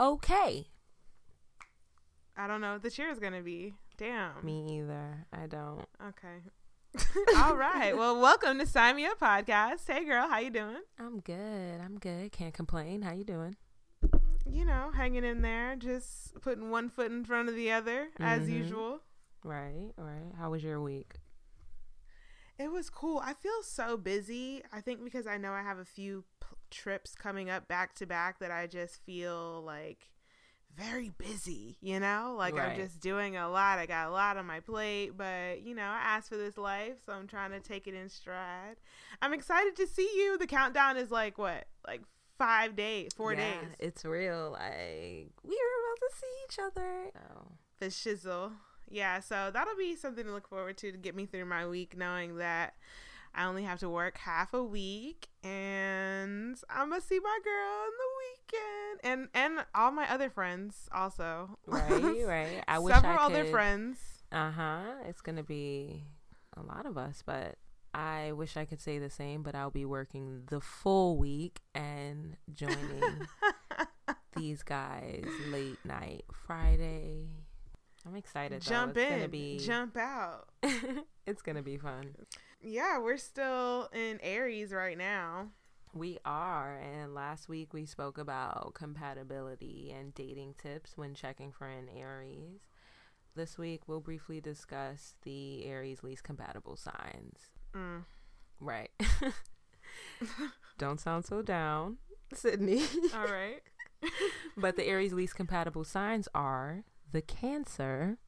okay. I don't know what the cheer is gonna be. Damn. Me either. I don't. Okay. All right. Well, welcome to Sign Me Up Podcast. Hey, girl, how you doing? I'm good. I'm good. Can't complain. How you doing? You know, hanging in there, just putting one foot in front of the other, as Mhm. usual. Right. Right. How was your week? It was cool. I feel so busy. I think because I know I have a few p- trips coming up back to back that I just feel like very busy, you know? Like Right. I'm just doing a lot. I got a lot on my plate, but you know, I asked for this life, so I'm trying to take it in stride. I'm excited to see you. The countdown is like what? Like 5 days, 4 Yeah, days. It's real. Like we are about to see each other. Oh. the shizzle. Yeah, so that'll be something to look forward to to get me through my week, knowing that I only have to work half a week, and I'm gonna see my girl on the weekend, and and all my other friends also. Right. Right. I wish Several I could, other friends. Uh huh. It's gonna be a lot of us, but I wish I could say the same. But I'll be working the full week and joining these guys late night Friday. I'm excited. jump it's in, be, jump out. it's gonna be fun. Yeah, we're still in Aries right now. We are, and last week we spoke about compatibility and dating tips when checking for an Aries. This week we'll briefly discuss the Aries least compatible signs. Mm. Right. Don't sound so down, Sydney. All right. but the Aries least compatible signs are the Cancer,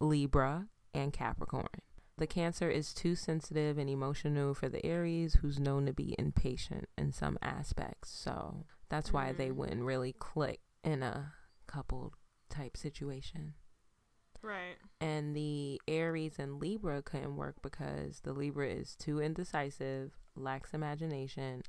Libra, and Capricorn. The Cancer is too sensitive and emotional for the Aries, who's known to be impatient in some aspects. So that's why they Mm. wouldn't really click in a couple type situation. Right. And the Aries and Libra couldn't work because the Libra is too indecisive, lacks imagination,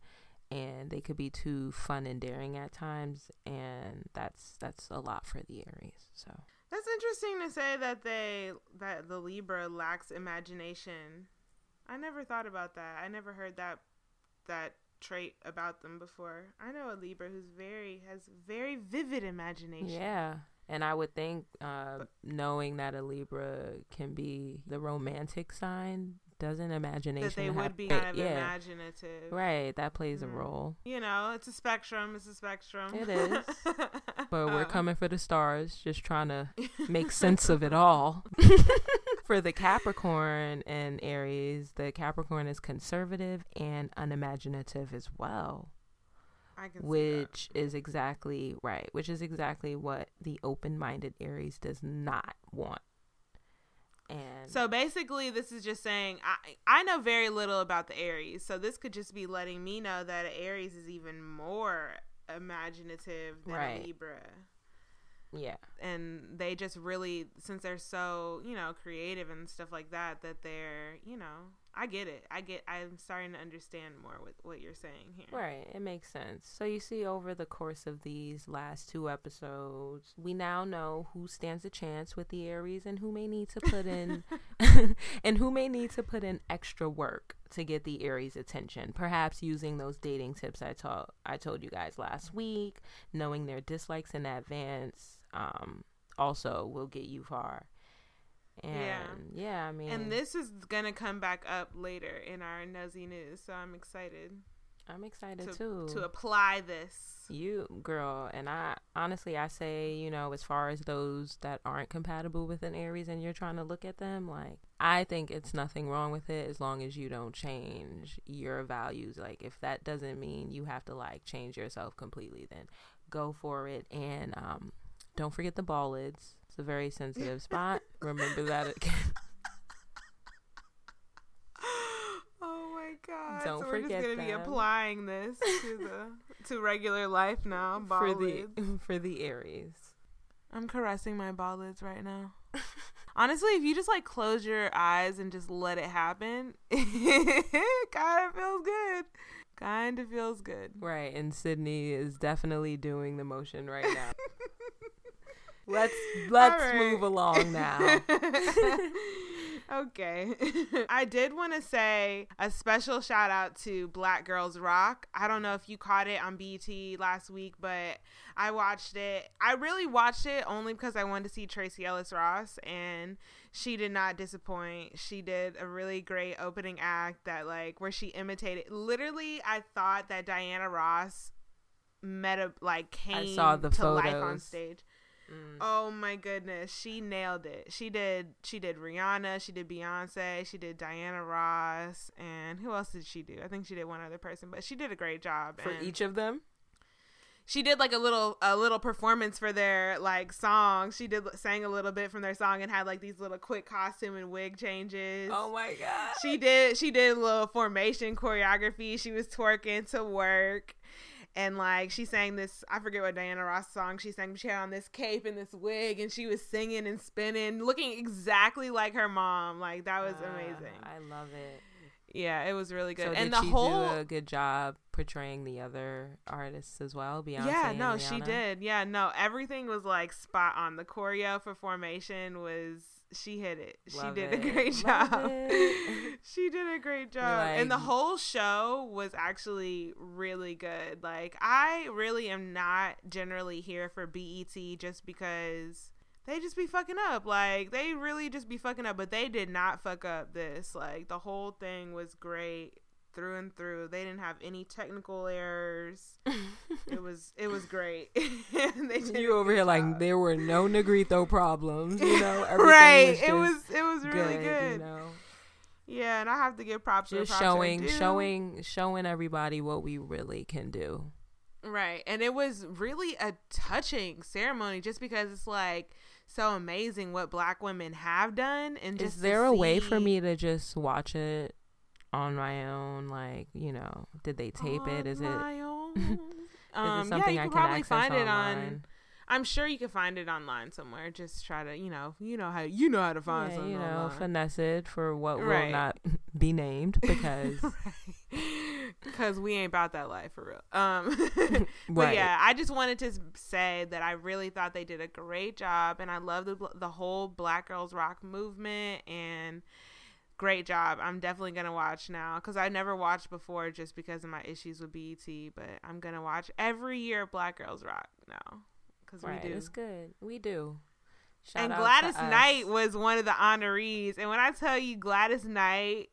and they could be too fun and daring at times, and that's that's a lot for the Aries. So That's interesting to say that they that the Libra lacks imagination. I never thought about that. I never heard that that trait about them before. I know a Libra who's very has very vivid imagination. yeah. And I would think, uh, knowing that a Libra can be the romantic sign, doesn't imagination That they have- would be kind of yeah, imaginative. right? That plays a Mhm. role. You know, it's a spectrum. It's a spectrum. It is. But we're Uh, coming for the stars, just trying to make sense of it all. For the Capricorn and Aries, the Capricorn is conservative and unimaginative as well, I can see that. which is exactly right, which is exactly what the open minded Aries does not want. And So basically, this is just saying I I know very little about the Aries, so this could just be letting me know that Aries is even more imaginative than Right. a Libra, yeah, and they just really since they're so you know creative and stuff like that that they're you know I get it I get I'm starting to understand more with what you're saying here. Right, it makes sense. So you see, over the course of these last two episodes, we now know who stands a chance with the Aries and who may need to put in, and who may need to put in extra work to get the Aries' attention. Perhaps using those dating tips I told I told you guys last week, knowing their dislikes in advance, um, also will get you far. And Yeah. yeah, I mean, And this is gonna come back up later in our nosy news, so I'm excited I'm excited to, too. to apply this. You girl, and I honestly I say, you know, as far as those that aren't compatible with an Aries and you're trying to look at them, like I think it's nothing wrong with it as long as you don't change your values. Like if that doesn't mean you have to like change yourself completely, then go for it and um don't forget the ball lids. It's a very sensitive spot. Remember that again. Oh my god! Don't so we're just gonna be applying this to the to regular life now. Ball for the lids. for the Aries. I'm caressing my ball lids right now. Honestly, if you just like close your eyes and just let it happen, it kind of feels good. Kind of feels good. Right, and Sydney is definitely doing the motion right now. Let's let's right. move along now. okay. I did want to say a special shout out to Black Girls Rock. I don't know if you caught it on BET last week, but I watched it. I really watched it only because I wanted to see Tracee Ellis Ross, and she did not disappoint. She did a really great opening act that, like, where she imitated. Literally, I thought that Diana Ross met a like came I saw the to photos. life on stage. Mm. Oh my goodness, she nailed it. She did she did Rihanna, she did Beyonce, she did Diana Ross, and who else did she do? I think she did one other person, but she did a great job. For each of them? she did like a little a little performance for their like song. She did sang a little bit from their song and had like these little quick costume and wig changes. Oh my god. She did she did a little formation choreography. She was twerking to work. And like she sang this, I forget what Diana Ross song she sang. She had on this cape and this wig, and she was singing and spinning, looking exactly like her mom. Like that was Ah, amazing. I love it. Yeah, it was really good. So and the she whole do a good job portraying the other artists as well? Beyonce. yeah, no, she did. Yeah, no, everything was like spot on. The choreo for Formation was she hit it. Love she did it. a great Love job. she did a great job. and the whole show was actually really good. Like I really am not generally here for BET just because they just be fucking up. Like they really just be fucking up, but they did not fuck up this. Like the whole thing was great through and through. They didn't have any technical errors. It was it was great. they did a you over good here like there were no Negrito problems, you know. Right. Was it was it was really good. You know, Yeah, and I have to give props to just props showing, showing, showing everybody what we really can do. Right. And it was really a touching ceremony just because it's like so amazing what black women have done and just Is there a way for me to just watch it on my own? Like, you know, did they tape it? on Is it? my own. Is um, it something yeah, I you can probably access find it on online? I'm sure you can find it online somewhere. Just try to, you know, you know how you know how to find yeah, something you know, online. finesse it for what will not be named because Because we ain't about that life for real. Um, but yeah, I just wanted to say that I really thought they did a great job, and I love the the whole Black Girls Rock movement and great job. I'm definitely gonna watch now because I never watched before just because of my issues with BET, but I'm gonna watch every year Black Girls Rock now because right, we do. it's good. We do. Shout and Gladys. Knight was one of the honorees. And when I tell you Gladys Knight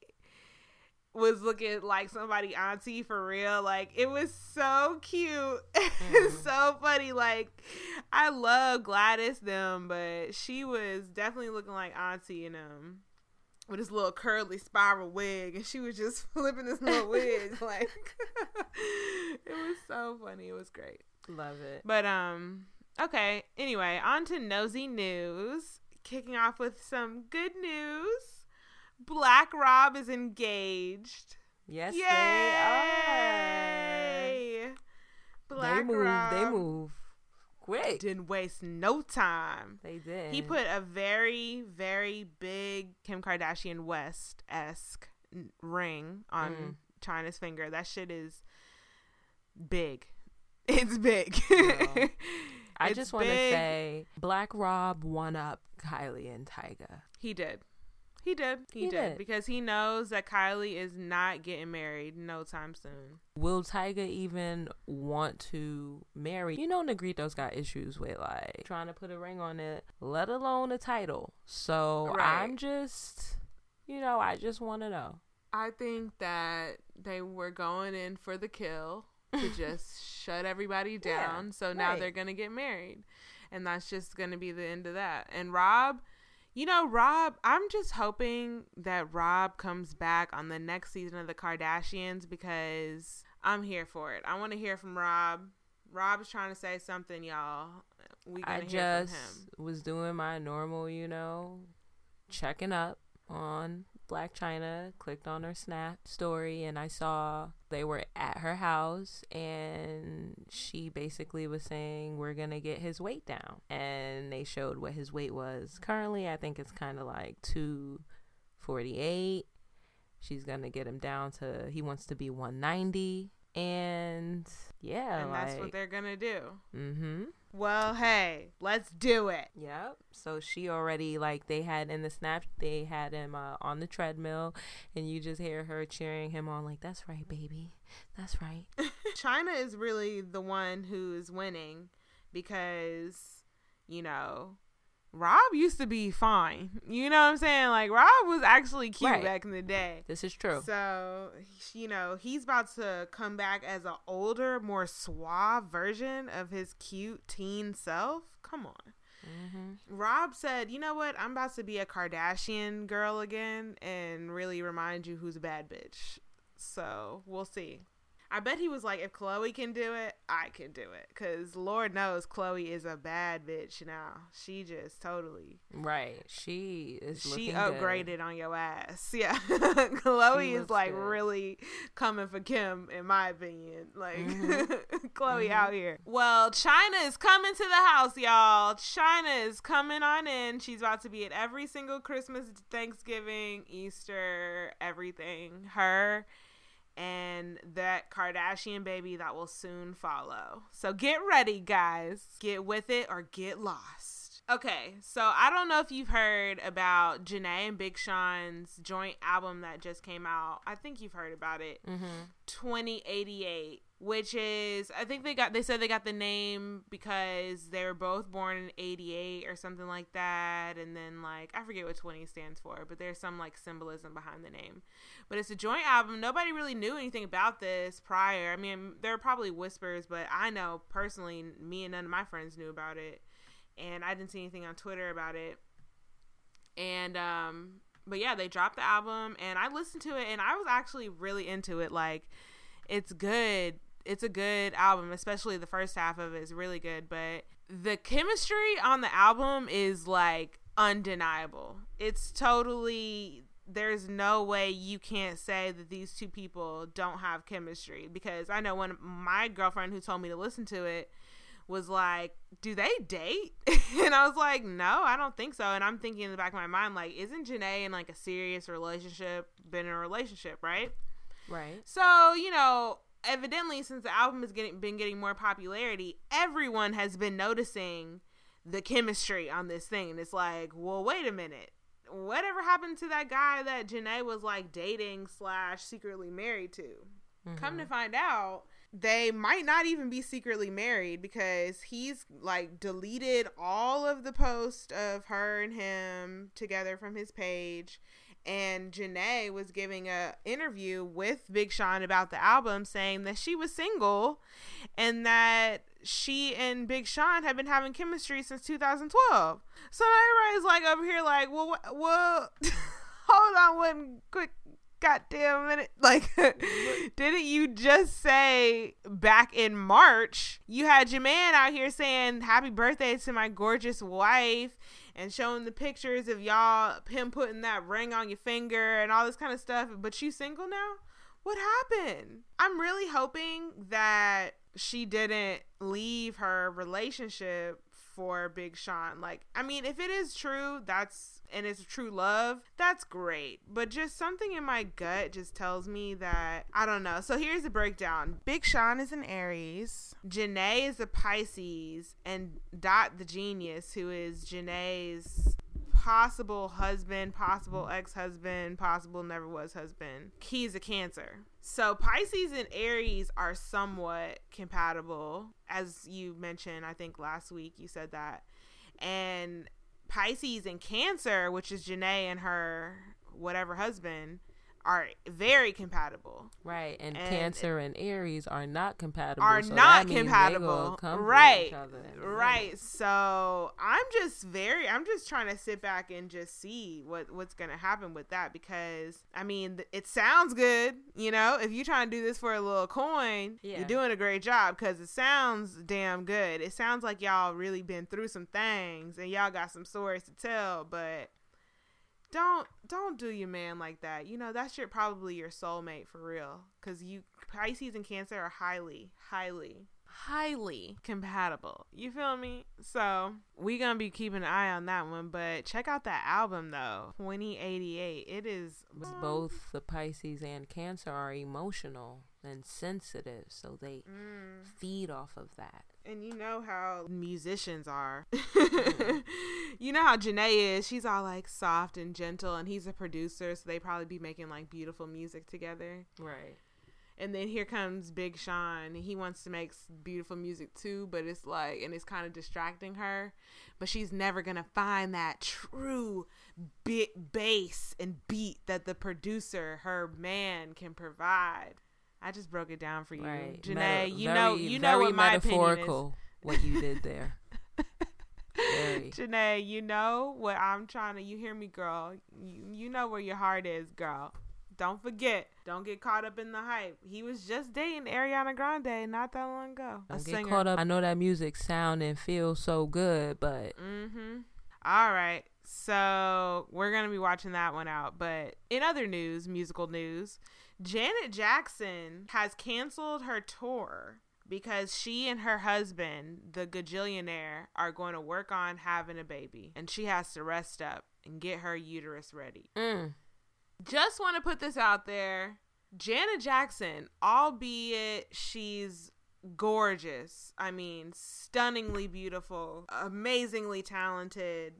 was looking like somebody auntie for real, like it was so cute. Mhm. so funny. Like I love Gladys them, but she was definitely looking like auntie and um with this little curly spiral wig and she was just flipping this little wig like it was so funny. It was great. Love it. But um okay, anyway, on to nosy news. Kicking off with some good news. Black Rob is engaged. Yes, Yay! they Black are. They move. Rob They move quick. didn't waste no time. They did. He put a very, very big Kim Kardashian West esque ring on Mm. Chyna's finger. That shit is big. It's big. Girl. I It's just want to say, Black Rob won up Kylie and Tyga. He did. He did. He, He did. did. Because he knows that Kylie is not getting married no time soon. Will Tyga even want to marry? You know, Negrito's got issues with like trying to put a ring on it, let alone a title. So Right. I'm just, you know, I just want to know. I think that they were going in for the kill to just shut everybody Yeah, down. so now right. they're going to get married. And that's just going to be the end of that. And Rob, you know, Rob, I'm just hoping that Rob comes back on the next season of The Kardashians because I'm here for it. I want to hear from Rob. Rob is trying to say something, y'all. We I gonna hear from just him. was doing my normal, you know, checking up on Blac Chyna, clicked on her Snap story, and I saw they were at her house, and she basically was saying, We're gonna get his weight down. And they showed what his weight was. Currently, I think it's kind of like 248. She's gonna get him down to, he wants to be 190. And yeah, and like, that's what they're gonna do. Mm-hmm. Well, hey, let's do it. Yep. So she already like they had in the snap they had him uh, on the treadmill, and you just hear her cheering him on like, "That's right, baby. That's right." Chyna is really the one who is winning because you know Rob used to be fine. You know what I'm saying? Like Rob was actually cute Right. back in the day. This is true. So, you know, he's about to come back as an older, more suave version of his cute teen self. Come on. mm-hmm. Rob said, "You know what? I'm about to be a Kardashian girl again and really remind you who's a bad bitch." So, we'll see. I bet he was like, if Khloe can do it, I can do it. Because Lord knows Khloe is a bad bitch now. She just totally Right. She is. she upgraded good. on your ass. Yeah. Khloe is like good. really coming for Kim, in my opinion. Like Mhm. Khloe Mhm. out here. Well, Chyna is coming to the house, y'all. Chyna is coming on in. She's about to be at every single Christmas, Thanksgiving, Easter, everything. Her and that Kardashian baby that will soon follow. So get ready, guys. Get with it or get lost. Okay, so I don't know if you've heard about Jhené and Big Sean's joint album that just came out. I think you've heard about it. Mm-hmm. 2088 which is i think they got they said they got the name because they were both born in 88 or something like that and then like i forget what 20 stands for but there's some like symbolism behind the name but it's a joint album nobody really knew anything about this prior i mean there were probably whispers but i know personally me and none of my friends knew about it and i didn't see anything on twitter about it. And um but yeah they dropped the album and i listened to it and i was actually really into it. Like it's good. It's a good album especially the first half of it is really good but the chemistry on the album is like undeniable. It's totally there's no way you can't say that these two people don't have chemistry because i know when my girlfriend who told me to listen to it was like, "Do they date?" and I was like, "No, I don't think so." And I'm thinking in the back of my mind, like, "Isn't Jhené in like a serious relationship? Been in a relationship, right?" Right. So you know, evidently, since the album has getting been getting more popularity, everyone has been noticing the chemistry on this thing, and it's like, well, wait a minute. Whatever happened to that guy that Jhené was like dating slash secretly married to? Come to Mhm. find out, they might not even be secretly married because he's like deleted all of the posts of her and him together from his page. And Jhené was giving a interview with Big Sean about the album, saying that she was single and that she and Big Sean had been having chemistry since 2012. So everybody's like over here, like, well, well, hold on one quick goddamn minute. Like, didn't you just say back in March you had your man out here saying happy birthday to my gorgeous wife and showing the pictures of y'all, him putting that ring on your finger and all this kind of stuff, but you single now? What happened? I'm really hoping that she didn't leave her relationship for Big Sean. Like, I mean, if it is true, that's and it's true love, that's great. But just something in my gut just tells me that I don't know. So here's the breakdown. Big Sean is an Aries, Jhené is a Pisces, and Dot da Genius, who is Jhené's possible husband, possible ex-husband, possible never was husband. He's a Cancer. So Pisces and Aries are somewhat compatible, as you mentioned. I think last week you said that, and Pisces and Cancer, which is Jhené and her whatever husband, are very compatible. Right. And, And Cancer and Aries are not compatible. Are so not that means they compatible. Right. each other in a minute. Right. So I'm just very I'm just trying to sit back and just see what what's gonna happen with that because I mean it sounds good, you know. If you're trying to do this for a little coin, Yeah. you're doing a great job because it sounds damn good. It sounds like y'all really been through some things and y'all got some stories to tell, but don't don't do your man like that. You know that's your probably your soulmate for real because you Pisces and Cancer are highly highly highly compatible. You feel me? So we gonna be keeping an eye on that one. But check out that album though, 2088. It is Both the Pisces and Cancer are emotional. and sensitive, so they Mm. feed off of that. And you know how musicians are. Mm-hmm. you know how Jhené is. She's all like soft and gentle, and he's a producer, so they probably be making like beautiful music together. Right. And then here comes Big Sean. He wants to make beautiful music too, but it's like, and it's kind of distracting her. But she's never gonna find that true bit bass and beat that the producer, her man, can provide. I just broke it down for you, Right. Jhené. Meta- you very- know, you know what my opinion is. metaphorical what you did there. Very. Jhené, you know what I'm trying to. You hear me, girl? You you know where your heart is, girl. Don't forget. Don't get caught up in the hype. He was just dating Ariana Grande not that long ago. Don't get caught up. I know that music sound and feel so good, but Mm-hmm. All right. So we're gonna be watching that one out. But in other news, musical news, Janet Jackson has canceled her tour because she and her husband, the gajillionaire, are going to work on having a baby, and she has to rest up and get her uterus ready. mm, Just want to put this out there. Janet Jackson, albeit she's gorgeous, I mean, stunningly beautiful, amazingly talented,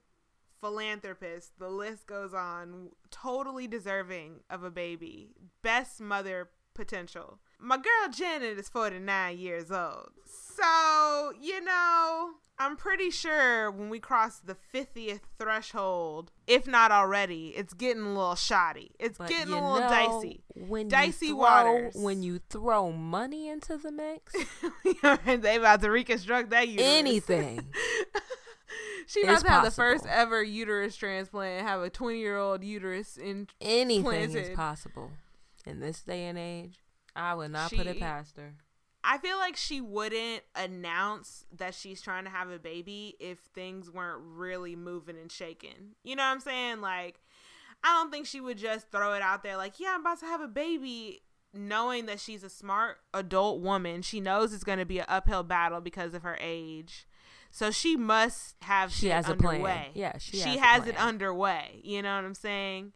philanthropist, the list goes on, totally deserving of a baby, best mother potential. My girl Janet is 49 years old. So, you know, I'm pretty sure when we cross the 50th threshold, if not already, it's getting a little shoddy. It's but getting a little dicey. When Dicey you throw, waters. When you throw money into the mix, they about to reconstruct that uterus. anything. she about to have the first ever uterus transplant, and have a 20 year old uterus in. Anything is possible in this day and age. I would not put it past her. I feel like she wouldn't announce that she's trying to have a baby if things weren't really moving and shaking. You know what I'm saying? Like, I don't think she would just throw it out there like, yeah, I'm about to have a baby, knowing that she's a smart adult woman. She knows it's going to be an uphill battle because of her age. So she must have She has a underway. plan. Yeah, she has a has it underway. You know what I'm saying?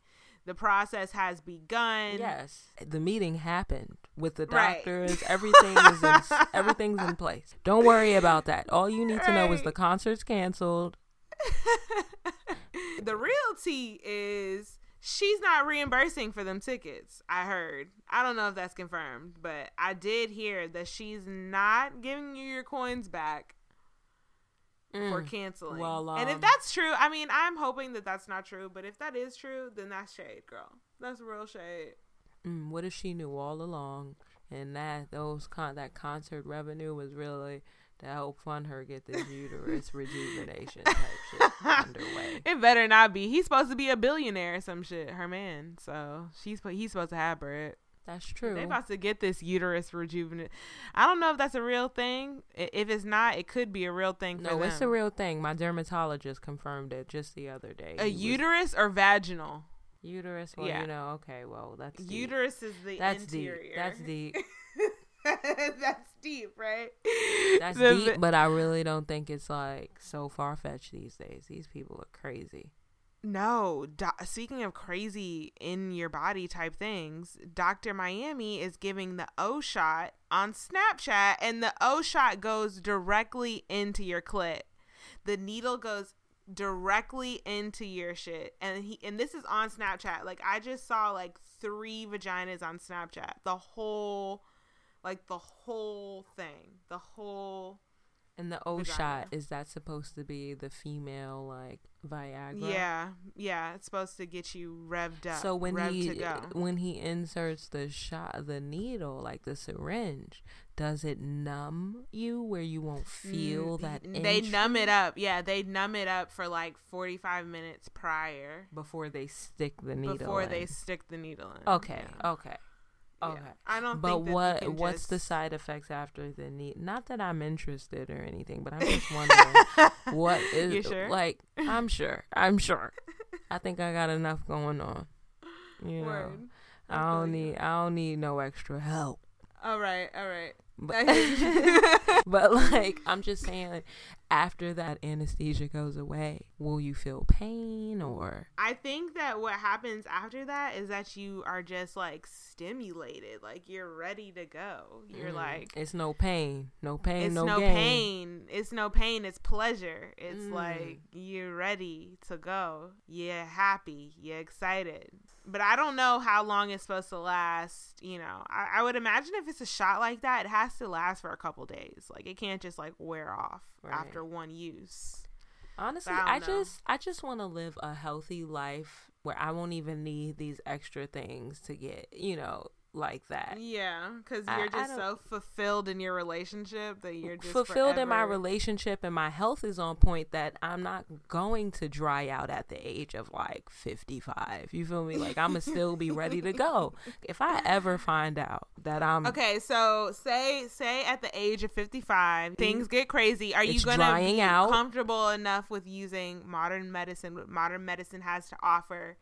The process has begun. Yes, the meeting happened with the Right. doctors. Everything is in, everything's in place. Don't worry about that. All you need to know is the concert's canceled. the real tea is she's not reimbursing for them tickets. I heard. I don't know if that's confirmed, but I did hear that she's not giving you your coins back for Mm. canceling. Well, and if um, that's true, I mean, I'm hoping that that's not true. But if that is true, then that's shade, girl. That's real shade. Mm, what if she knew all along, and that those con that concert revenue was really to help fund her get this uterus rejuvenation type shit underway? It better not be. He's supposed to be a billionaire or some shit. Her man, so she's he's supposed to have bread. That's true. They about to get this uterus rejuvenate. I don't know if that's a real thing. If it's not, it could be a real thing for no, it's a real thing. My dermatologist confirmed it just the other day. a He was- uterus or vaginal. uterus. Well, Yeah. you know, okay, well, that's deep. Uterus is the That's interior. deep. That's deep. That's deep, right? That's deep, but I really don't think it's like so far fetched these days. These people are crazy. No, do- speaking of crazy in your body type things, Dr. Miami is giving the O shot on Snapchat, and the O shot goes directly into your clit. The needle goes directly into your shit, and he and this is on Snapchat. Like I just saw like three vaginas on Snapchat. The whole, like the whole thing, the whole. And the O Vagina. shot is that supposed to be the female like Viagra? Yeah, yeah, it's supposed to get you revved up. So when revved he when he inserts the shot the needle like the syringe, does it numb you where you won't feel Mm, that? they numb it up yeah they numb it up for like 45 minutes prior before they stick the needle. before in. they stick the needle in Okay, yeah. okay, Yeah. okay. i don't But what what's the side effects after the knee? Not that I'm interested or anything, but I'm just wondering what is You sure? like. I'm sure. I'm sure. I think I got enough going on. You know, Word. I I don't need. I don't need no extra help. all right all right But, but like I'm just saying after that anesthesia goes away, will you feel pain or I think that what happens after that is that you are just like stimulated, like you're ready to go. You're Mm, like it's no pain, no pain, it's no, no, pain. It's no pain. It's pleasure. It's Mm. like you're ready to go. You're happy. You're excited. But I don't know how long it's supposed to last. You know, I, I would imagine if it's a shot like that, it has to last for a couple days. Like it can't just like wear off Right. after one use. Honestly, I I, just I just want to live a healthy life where I won't even need these extra things to get, you know, like that. Yeah, because you're just so fulfilled in your relationship that you're just fulfilled in my relationship and my health is on point that I'm not going to dry out at the age of like 55. You feel me? Like I'm gonna still be ready to go. If I ever find out that I'm Okay, so say say at the age of 55, mm-hmm. things get crazy. Are you going to be out. comfortable enough with using modern medicine, what modern medicine has to offer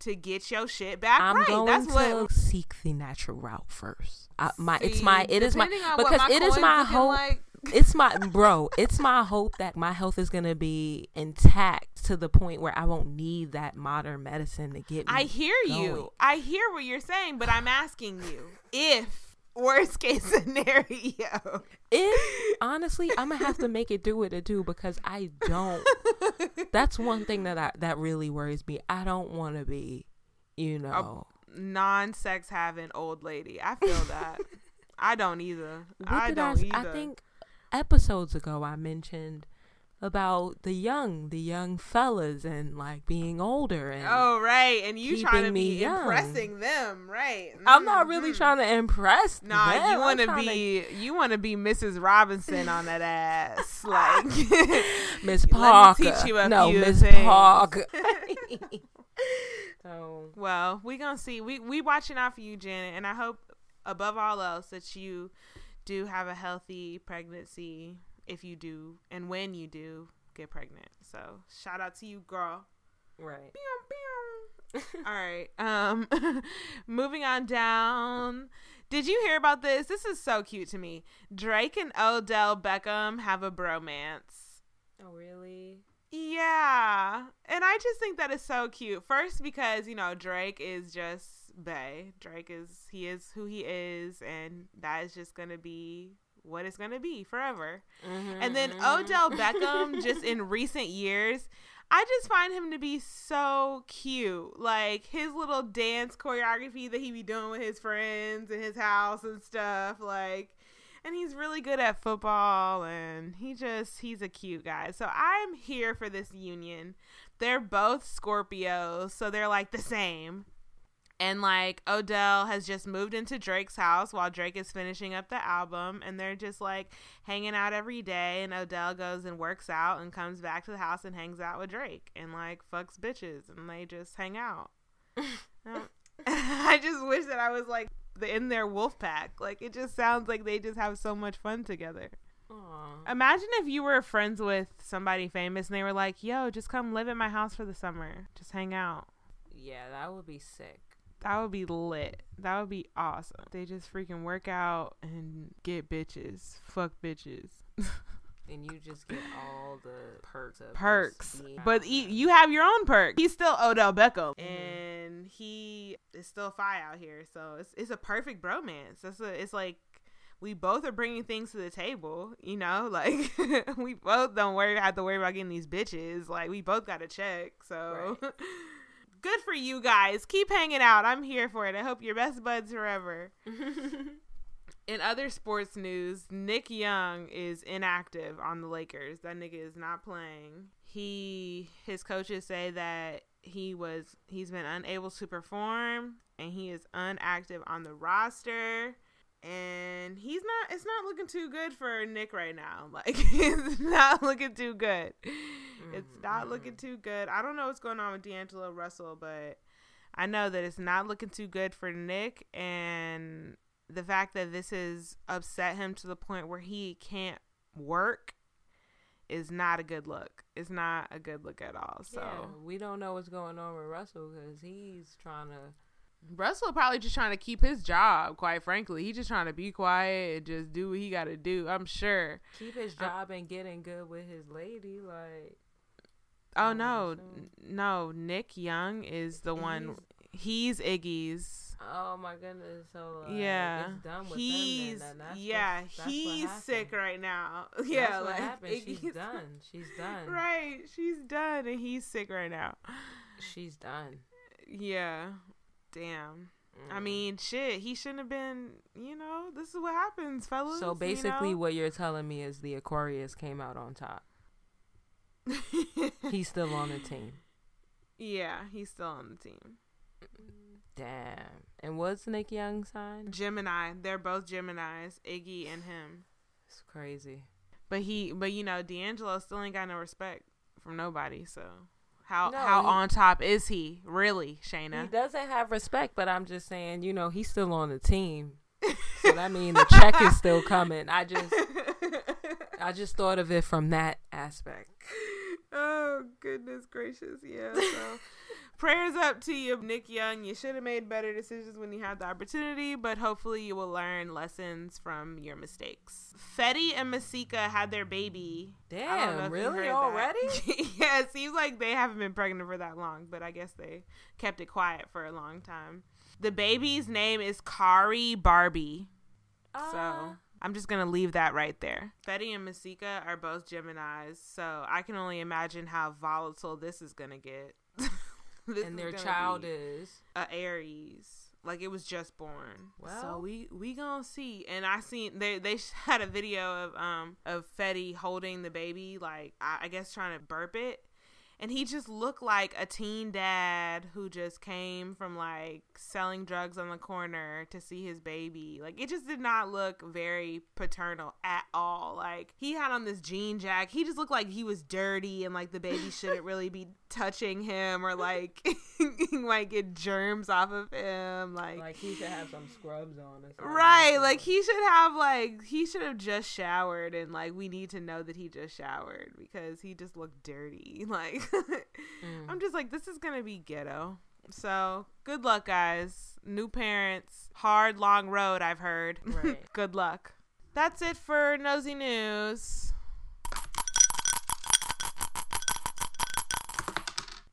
to get your shit back I'm right? going That's to what seek the natural route first. I, my it's my it is my depending on what because my it is my hope. like- it's my bro it's my hope that my health is going to be intact to the point where i won't need that modern medicine to get me I hear going. you. I hear what you're saying, but I'm asking you if worst case scenario. if honestly i'm gonna have to make it do what it do because i don't that's one thing that i that really worries me i don't want to be you know non-sex having old lady. I feel that. I don't either. What I don't s- either. I think episodes ago I mentioned about the young, the young fellas, and like being older. And Oh right, and you trying to be young. impressing them, right? I'm not really Mhm. trying to impress. Nah, them. you want to be you want to be Mrs. Robinson on that ass, like Miss Parker. teach you a no, few Miss. Parker. so Well, we gonna see. We we watching out for you, Janet, and I hope above all else that you do have a healthy pregnancy if you do, and when you do get pregnant. So shout out to you, girl. right. All right. Um, moving on down. Did you hear about this? This is so cute to me. Drake and Odell Beckham have a bromance. Oh really? Yeah. And I just think that is so cute. First because, you know, Drake is just Bay. Drake is he is who he is and that is just going to be what it's going to be forever. And then Mm-hmm. Odell Beckham just in recent years I just find him to be so cute. Like his little dance choreography that he be doing with his friends in his house and stuff like and he's really good at football and he just he's a cute guy. So I'm here for this union. They're both Scorpios, so they're like the same. And like Odell has just moved into Drake's house while Drake is finishing up the album and they're just like hanging out every day and Odell goes and works out and comes back to the house and hangs out with Drake and like fucks bitches and they just hang out. I just wish that I was like in their wolf pack. Like it just sounds like they just have so much fun together. Aw. Imagine if you were friends with somebody famous and they were like, "Yo, just come live at my house for the summer. Just hang out." Yeah, that would be sick. That would be lit. That would be awesome. They just freaking work out and get bitches. Fuck bitches. And you just get all the perks of Perks. But out e- you have your own perk. He's still Odell Beckham. Mhm. And he is still fi out here. So it's, it's a perfect bromance. It's, a, it's like we both are bringing things to the table, you know? Like we both don't worry have to worry about getting these bitches. Like we both got a check. So good for you guys. Keep hanging out. I'm here for it. I hope you're best buds forever. In other sports news, Nick Young is inactive on the Lakers. That nigga is not playing. He his coaches say that he was he's been unable to perform and he is unactive on the roster. And he's not it's not looking too good for Nick right now. Like it's not looking too good. It's mm-hmm, not looking mm-hmm. too good. I don't know what's going on with D'Angelo Russell, but I know that it's not looking too good for Nick and the fact that this has upset him to the point where he can't work is not a good look. It's not a good look at all. So yeah, we don't know what's going on with Russell because he's trying to Russell probably just trying to keep his job, quite frankly. He just trying to be quiet and just do what he got to do. I'm sure. Keep his uh, job and getting good with his lady, like. Oh no, no. Nick Young is the one. He's Iggy's. Oh my goodness! So like, yeah, he's then, then yeah what, he's sick right now. Yeah, like Iggy's, she's done. She's done. Right, she's done, and he's sick right now. She's done. Yeah, damn. Mm. I mean, shit. He shouldn't have been. You know, this is what happens, fellas. So basically, you know? what you're telling me is the Aquarius came out on top. he's still on the team. Yeah, he's still on the team. Damn. And what's Nick Young sign? Gemini. They're both Geminis, Iggy and him. It's crazy. But he but you know, D'Angelo still ain't got no respect from nobody, so how no, how he, on top is he, really, Shayna? He doesn't have respect, but I'm just saying, you know, he's still on the team. so that means the check is still coming. I just I just thought of it from that aspect. Oh goodness gracious, yeah. So prayers up to you, Nick Young. You should have made better decisions when you had the opportunity, but hopefully you will learn lessons from your mistakes. Fetty and Masika had their baby. Damn, really already? yeah, it seems like they haven't been pregnant for that long, but I guess they kept it quiet for a long time. The baby's name is Khari Barbie. Uh. So I'm just gonna leave that right there. Fetty and Masika are both Geminis, so I can only imagine how volatile this is gonna get. And their child is a Aries. Like it was just born. Well, so we we gonna see. And I seen they they had a video of um of Fetty holding the baby, like I, I guess trying to burp it, and he just looked like a teen dad who just came from like selling drugs on the corner to see his baby. Like it just did not look very paternal at all. Like he had on this jean jacket. He just looked like he was dirty and like the baby shouldn't really be touching him or like like get germs off of him. Like like he should have some scrubs on. Or something. Right. Like he should have like he should have just showered and like we need to know that he just showered because he just looked dirty. Like mm. I'm just like, this is gonna be ghetto. So good luck, guys. New parents, hard, long road. I've heard. Right. good luck. That's it for nosy news.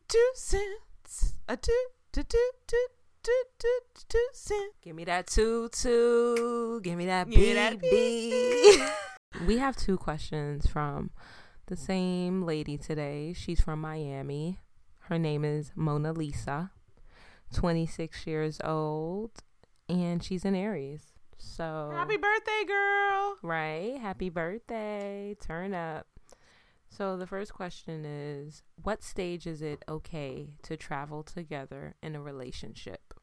Two cents. A two, two, two, two, two, two, two cents. Give me that two, two. Give me that BB. we have two questions from the same lady today. She's from Miami. Her name is Mona Lisa, 26 years old, and she's an Aries. So happy birthday, girl! Right, happy birthday. Turn up. So the first question is, what stage is it okay to travel together in a relationship?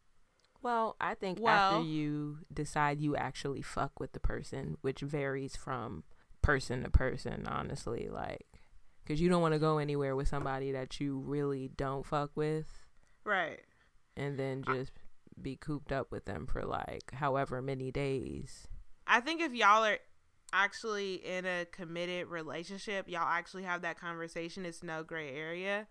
Well, I think well, after you decide you actually fuck with the person, which varies from person to person, honestly. Like, because you don't want to go anywhere with somebody that you really don't fuck with. Right. And then just I, be cooped up with them for like however many days. I think if y'all are actually in a committed relationship, y'all actually have that conversation, it's no gray area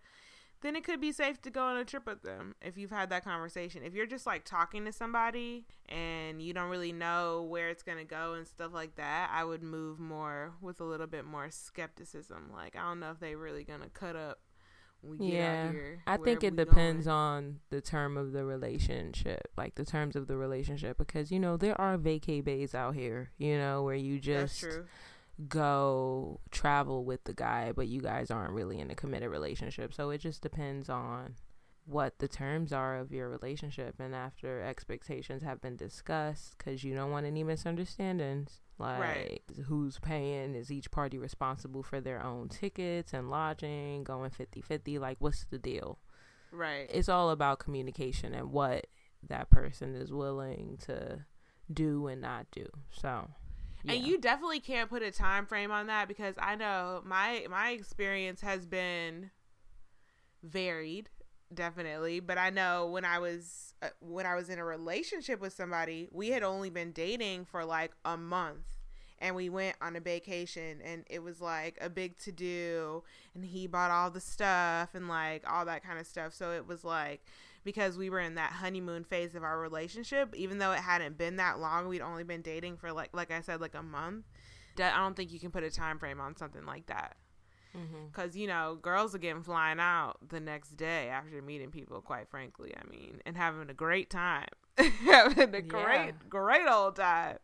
then it could be safe to go on a trip with them if you've had that conversation. If you're just like talking to somebody and you don't really know where it's going to go and stuff like that, I would move more with a little bit more skepticism. Like, I don't know if they really going to cut up yeah, I think it depends going. on the term of the relationship, like the terms of the relationship, because you know there are vacay bays out here, you know, where you just go travel with the guy, but you guys aren't really in a committed relationship. So it just depends on what the terms are of your relationship. And after expectations have been discussed because you don't want any misunderstandings like right. who's paying? Is each party responsible for their own tickets and lodging going 50-50 like what's the deal? Right. It's all about communication and what that person is willing to do and not do. So yeah. And you definitely can't put a time frame on that because I know my my experience has been varied definitely but i know when i was uh, when i was in a relationship with somebody we had only been dating for like a month and we went on a vacation and it was like a big to do and he bought all the stuff and like all that kind of stuff so it was like because we were in that honeymoon phase of our relationship. Even though it hadn't been that long, we'd only been dating for like like I said, like a month. I don't think you can put a time frame on something like that. Because, mm-hmm. you know, girls are getting flying out the next day after meeting people, quite frankly. I mean, and having a great time. having a great, great old time.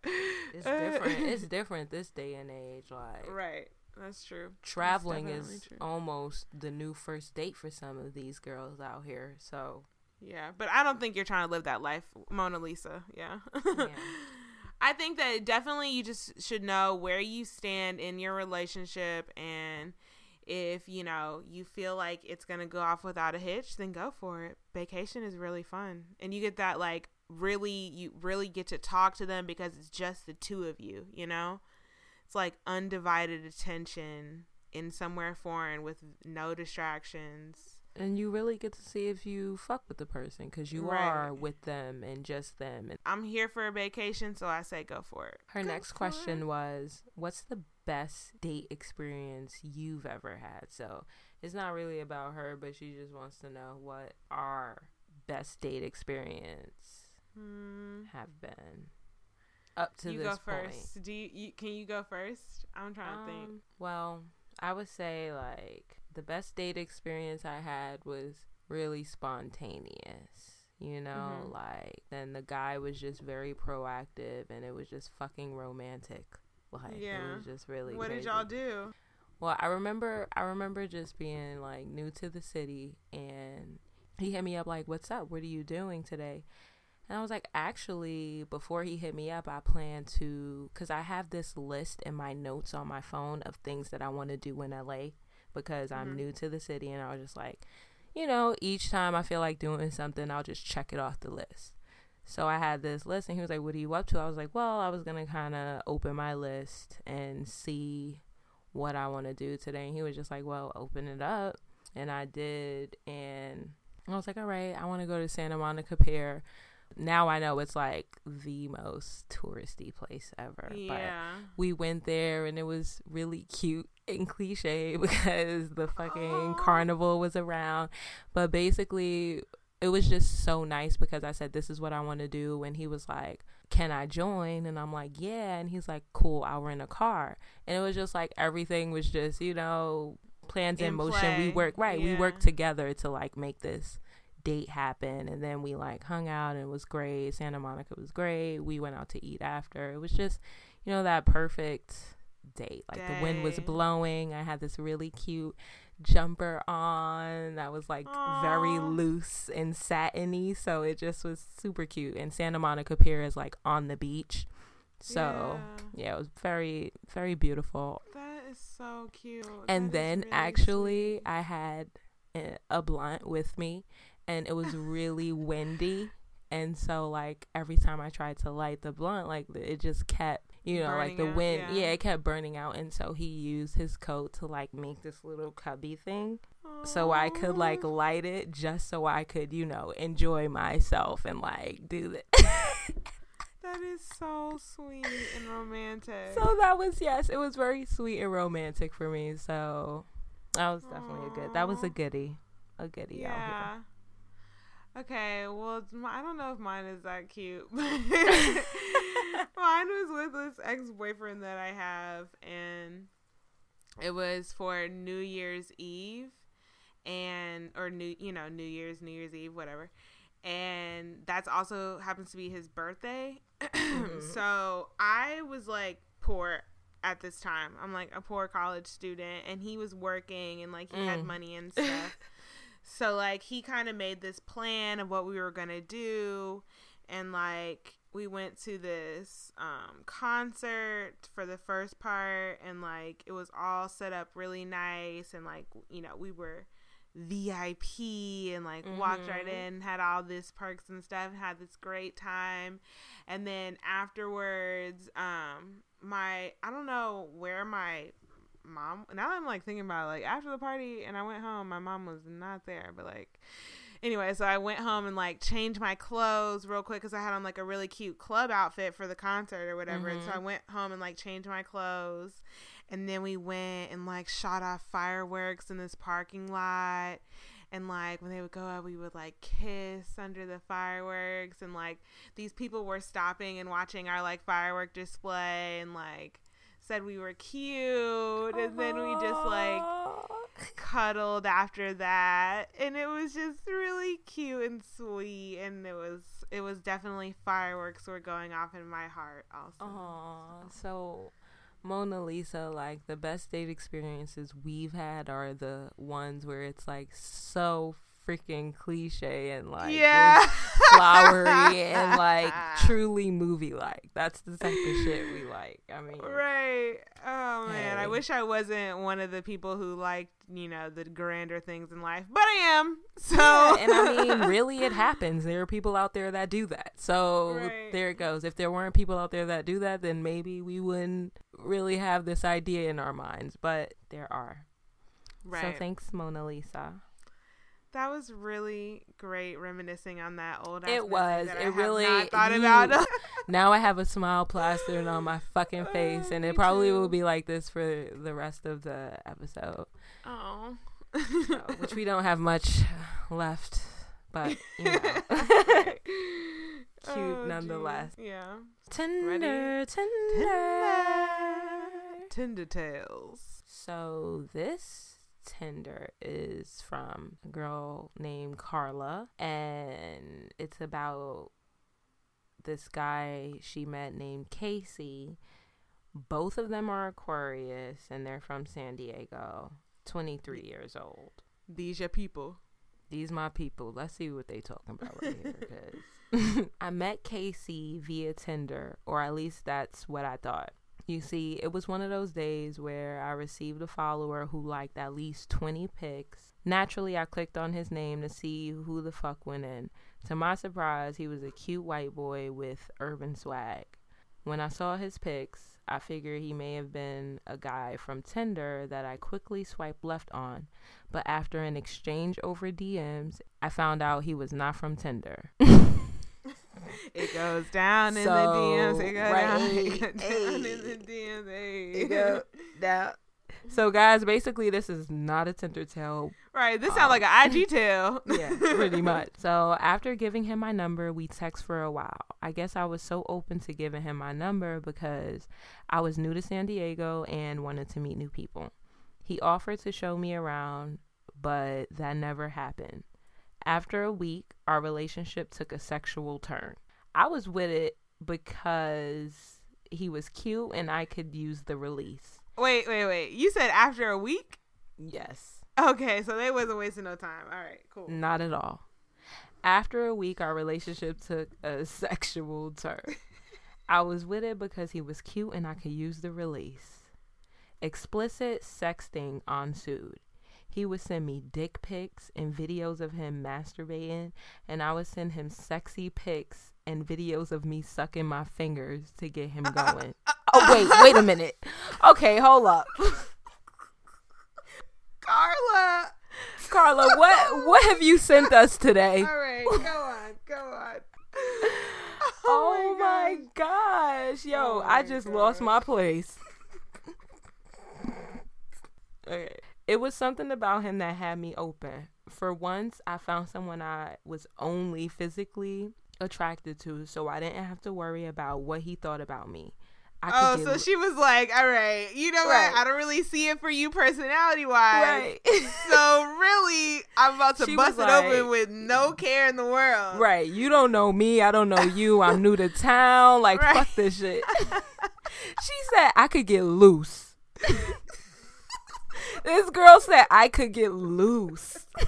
It's different. it's different this day and age. Like, right. That's true. Traveling That's is true. almost the new first date for some of these girls out here. So, yeah. But I don't think you're trying to live that life, Mona Lisa. Yeah. yeah. I think that definitely you just should know where you stand in your relationship and if you know you feel like it's gonna go off without a hitch then go for it. Vacation is really fun. And you get that like really you really get to talk to them because it's just the two of you you know? It's like undivided attention in somewhere foreign with no distractions and you really get to see if you fuck with the person because you right. are with them and just them. I'm here for a vacation, so I say go for it. Her go next question it. was, "What's the best date experience you've ever had?" So it's not really about her, but she just wants to know what our best date experience hmm. have been up to you this go first. Point. Do you, you, can you go first? I'm trying um, to think. Um, well, I would say like the best date experience I had was really spontaneous. You know, mm-hmm. like then the guy was just very proactive and it was just fucking romantic. Like yeah. it was just really What crazy. did y'all do? Well, I remember I remember just being like new to the city and he hit me up like, "What's up? What are you doing today?" And I was like, actually, before he hit me up, I plan to, because I have this list in my notes on my phone of things that I want to do in LA because I'm mm-hmm. new to the city and I was just like, you know, each time I feel like doing something, I'll just check it off the list. So I had this list and he was like, What are you up to? I was like, Well, I was going to kind of open my list and see what I want to do today. And he was just like, Well, open it up. And I did. And I was like, All right, I want to go to Santa Monica Pier now I know it's like the most touristy place ever. Yeah. But we went there and it was really cute and cliche because the fucking oh. carnival was around. But basically, it was just so nice because I said, This is what I want to do. And he was like, Can I join? And I'm like, Yeah. And he's like, Cool, I'll rent a car. And it was just like everything was just, you know, plans in, in motion. Play. We work, right. Yeah. We work together to like make this date happen. and then we like hung out and it was great. Santa Monica was great. We went out to eat after. It was just, you know, that perfect date. Like Day. the wind was blowing. I had this really cute jumper on that was like Aww. very loose and satiny. So it just was super cute. And Santa Monica Pier is like on the beach. So yeah, yeah it was very, very beautiful. That is so cute. And that then really actually, sweet. I had a blunt with me and it was really windy and so like every time i tried to light the blunt like it just kept you know burning like the out, wind yeah. yeah. it kept burning out and so he used his coat to like make this little cubby thing Aww. so i could like light it just so i could you know enjoy myself and like do that that is so sweet and romantic so that was yes it was very sweet and romantic for me so that was definitely Aww. a good that was a goodie a goodie yeah. Okay, well, I don't know if mine is that cute. mine was with this ex boyfriend that I have, and it was for New Year's Eve, and or new, you know, New Year's, New Year's Eve, whatever. And that's also happens to be his birthday. mm-hmm. So I was like poor at this time. I'm like a poor college student, and he was working, and like he mm. had money and stuff. So like he kind of made this plan of what we were going to do and like we went to this um, concert for the first part and like it was all set up really nice and like you know we were VIP and like mm-hmm. walked right mm-hmm. in had all this perks and stuff had this great time and then afterwards um my I don't know where my mom now I'm like thinking about it, like after the party and I went home, my mom was not there, but like anyway, so I went home and like changed my clothes real quick because I had on like a really cute club outfit for the concert or whatever. Mm-hmm. And so I mm-hmm. went home and like changed my clothes. And then we went and like shot off fireworks in this parking lot. and like when they would go out we would like kiss under the fireworks and like these people were stopping and watching our like firework display and like said we were cute and then we just like cuddled after that and it was just really cute and sweet and it was it was definitely fireworks were going off in my heart also Aww. So Mona Lisa, like the best date experiences we've had are the ones where it's like so freaking cliche and like yeah flowery and like truly movie like. That's the type of shit we like. I mean, right oh man i wish i wasn't one of the people who liked you know the grander things in life but i am so Yeah, and I mean, really, it happens. There are people out there that do that. So Right. there it goes. If there weren't people out there that do that, then maybe we wouldn't really have this idea in our minds. But there are. right So thanks, Mona Lisa. That was really great reminiscing on that old episode. It was. I It have really- thought you- about Now I have a smile plastered on my fucking oh, face, and it probably too. will be like this for the rest of the episode, oh so, which we don't have much left. But you know, cute Oh, nonetheless. geez. yeah Tender, tender. Tinder tales. So this Tinder is from a girl named Carla, and it's about this guy she met named Casey. Both of them are Aquarius, and they're from San Diego. Twenty three years old. These your people. These my people. Let's see what they talking about right here. 'cause I met Casey via Tinder, or at least that's what I thought. You see, it was one of those days where I received a follower who liked at least 20 pics. Naturally, I clicked on his name to see who the fuck went in. To my surprise, he was a cute white boy with urban swag. When I saw his pics, I figured he may have been a guy from Tinder that I quickly swiped left on. But after an exchange over DMs, I found out he was not from Tinder. It goes down in the DMs. It goes right, down, it goes hey, down in the DMs. Hey. It go down. So, guys, basically, this is not a Tinder tale. Right. This sounds um, like an IG tale. Yeah, pretty much. So, after giving him my number, we text for a while. I guess I was so open to giving him my number because I was new to San Diego and wanted to meet new people. He offered to show me around, but that never happened. After a week, our relationship took a sexual turn. I was with it because he was cute and I could use the release. Wait, wait, wait. You said after a week? Yes. Okay, so they wasn't wasting no time. All right, cool. Not at all. After a week, our relationship took a sexual turn. I was with it because he was cute and I could use the release. Explicit sexting ensued. He would send me dick pics and videos of him masturbating, and I would send him sexy pics and videos of me sucking my fingers to get him going. oh, wait, wait a minute. Okay, hold up. Carla. Carla, what what have you sent us today? All right, go on, go on. Oh, oh, my gosh. Yo, Oh I just lost my place. okay. It was something about him that had me open. For once, I found someone I was only physically attracted to, so I didn't have to worry about what he thought about me. I Oh, so she was like, "All right, you know Right. what? I don't really see it for you personality wise. right. So really, I'm about to She bust it was open with no care in the world. Right. You don't know me. I don't know you. I'm new to town. Like, Right. fuck this shit. she said I could get loose. This girl said I could get loose.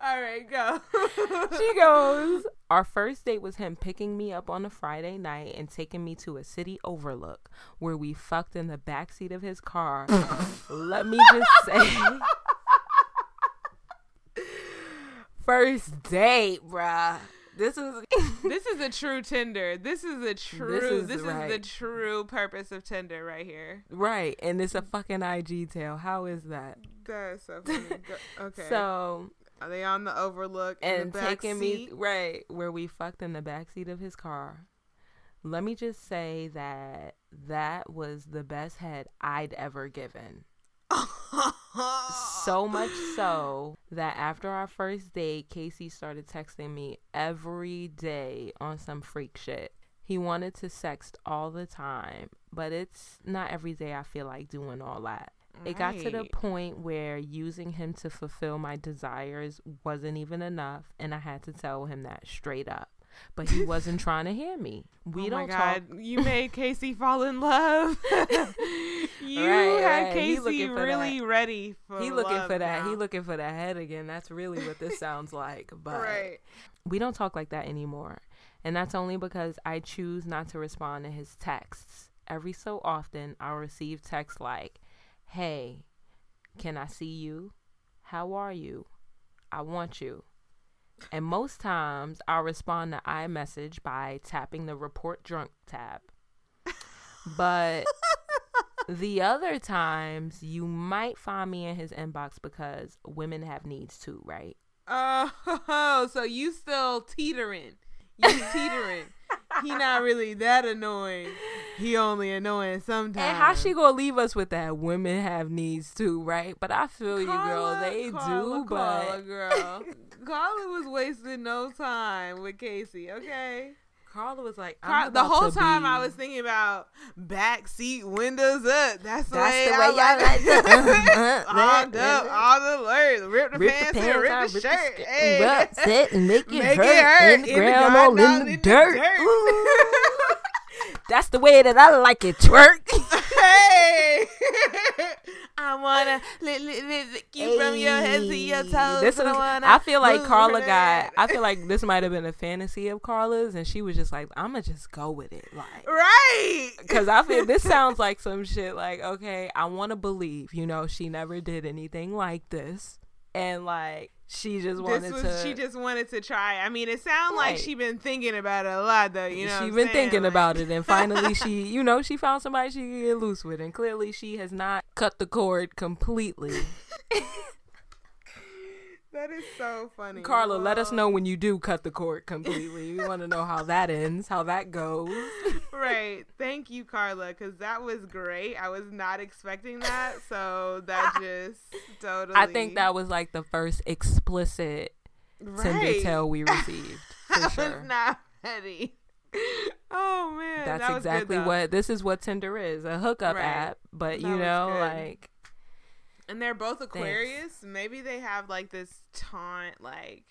All right, go. She goes, Our first date was him picking me up on a Friday night and taking me to a city overlook where we fucked in the backseat of his car. Let me just say. First date, bruh. This is this is a true Tinder. This is a true. is This is, the true purpose of Tinder right here. right, and it's a fucking IG tale. How is that? That's so funny. Okay. So are they on the overlook in and the back taking me right where we fucked in the backseat of his car. Let me just say that that was the best head I'd ever given. So much so that after our first date, Casey started texting me every day on some freak shit. He wanted to sext all the time, but it's not every day I feel like doing all that. It got to the point where using him to fulfill my desires wasn't even enough, and I had to tell him that straight up. But he wasn't trying to hear me. We oh don't my talk. You made Casey fall in love. you Right, had right. Casey really ready for He looking for that. now. He looking for that head again. That's really what this sounds like. But right. we don't talk like that anymore. And that's only because I choose not to respond to his texts. Every so often, I'll receive texts like, Hey, can I see you? How are you? I want you. And most times, I'll respond to iMessage by tapping the report junk tab. But the other times, you might find me in his inbox because women have needs too, right? Oh, so you still teetering. You teetering. He not really that annoying. He only annoying sometimes. And how she gonna leave us with that? Women have needs too, right? But I feel you, girl. They Carla, do, Carla, but girl. Carla was wasting no time with Casey, okay? Carla was like, Car- I'm the whole time be- I was thinking about back seat windows up. That's the That's way, the way y'all like it. Armed up, all the alert, rip the Rip pants, the and rip out, the rip the shirt. skirt, Hey. up, sit and make it, Make hurt, it hurt in the ground, all in the in the dirt. That's the way that I like it, twerk. hey, I wanna lick, lick, lick, you from your head to your toes. This is, I, I feel like Carla got. I feel like this might have been a fantasy of Carla's, and she was just like, "I'm gonna just go with it." Like, right. Because I feel this sounds like some shit like, okay, I want to believe, you know, she never did anything like this. And like, she just wanted This was to. she just wanted to try. I mean, it sounds like she been thinking about it a lot, though. You know, she been saying? thinking Like- about it, and finally, she, you know, she found somebody she could get loose with, and clearly, she has not cut the cord completely. That is so funny, Carla, let us know when you do cut the cord completely. We want to know how that ends, how that goes. right. Thank you, Carla, because that was great. I was not expecting that, so that just totally. I think that was like the first explicit Tinder right. tell we received. I For was sure. not ready. Oh man, That's that was good, exactly though. what this is what Tinder is a hookup Right. app. But That you know, good. like And they're both Aquarius. Maybe they have like this taunt, like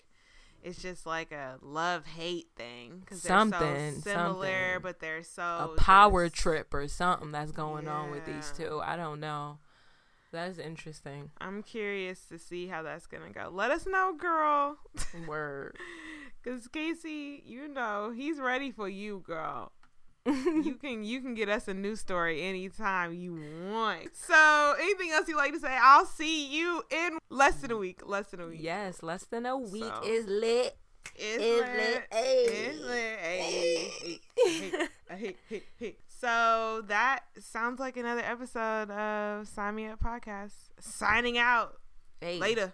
it's just like a love hate thing because they're Something, so similar, something. but they're so a power just- trip or something that's going on with these two. I don't know. That's interesting. I'm curious to see how that's gonna go. Let us know, girl. Word. Cause Casey, you know he's ready for you, girl. You can you can get us a new story anytime you want. So, anything else you'd like to say? I'll see you in less than a mm. week. Less than a week. yes, less than a week So- is lit. It's Is lit. lit. It's lit. Hey, hey, hey. So that sounds like another episode of Sign Me Up Podcast. Signing out. Hey. Later.